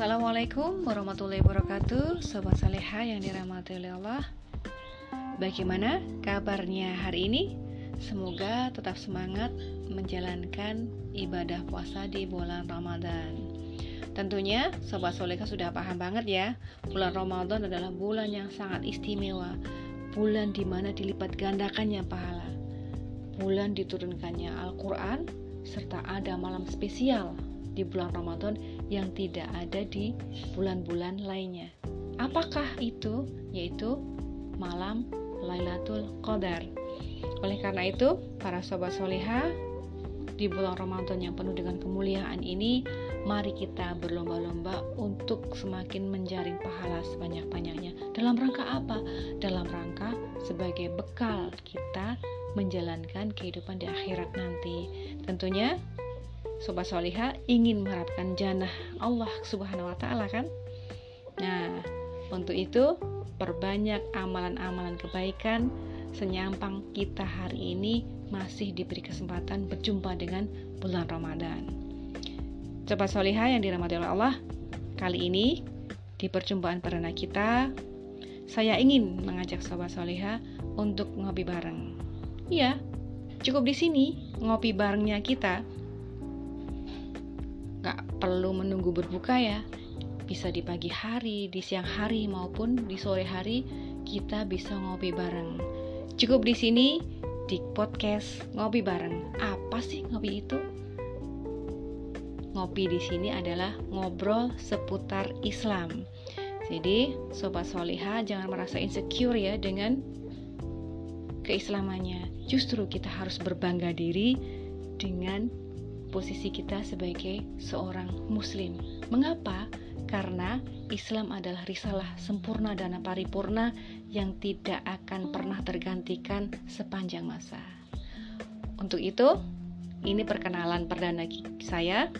Assalamualaikum warahmatullahi wabarakatuh Sobat Saleha yang dirahmati oleh Allah. Bagaimana kabarnya hari ini? Semoga tetap semangat menjalankan ibadah puasa di bulan Ramadan. Tentunya Sobat Soleha sudah paham banget ya Bulan Ramadan adalah bulan yang sangat istimewa. Bulan di mana dilipat gandakannya pahala. Bulan diturunkannya Al-Quran Serta ada malam spesial di bulan Ramadan yang tidak ada di bulan-bulan lainnya. Apakah itu? Yaitu malam Lailatul Qadar. Oleh karena itu, para sobat soleha, di bulan Ramadan yang penuh dengan kemuliaan ini, mari kita berlomba-lomba untuk semakin menjaring pahala sebanyak-banyaknya. Dalam rangka apa? Dalam rangka sebagai bekal kita menjalankan kehidupan di akhirat nanti. Tentunya Sobat Soliha ingin mengharapkan jannah Allah Subhanahu wa Ta'ala, kan? Nah, untuk itu, perbanyak amalan-amalan kebaikan senyampang kita hari ini masih diberi kesempatan berjumpa dengan bulan Ramadan. Sobat Soliha yang dirahmati oleh Allah, kali ini di perjumpaan perdana kita, saya ingin mengajak Sobat Soliha untuk ngopi bareng. Iya, cukup di sini ngopi barengnya kita Gak perlu menunggu berbuka ya. Bisa di pagi hari, di siang hari maupun di sore hari kita bisa ngopi bareng. Cukup di sini di podcast ngopi bareng. Apa sih ngopi itu? Ngopi di sini adalah ngobrol seputar Islam. Jadi, sobat soliha jangan merasa insecure ya dengan keislamannya. Justru kita harus berbangga diri dengan posisi kita sebagai seorang muslim. Mengapa? Karena Islam adalah risalah sempurna dan paripurna yang tidak akan pernah tergantikan sepanjang masa. Untuk itu, ini perkenalan perdana saya.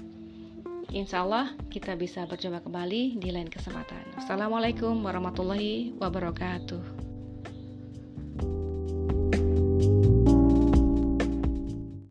Insya Allah kita bisa berjumpa kembali di lain kesempatan. Assalamualaikum warahmatullahi wabarakatuh.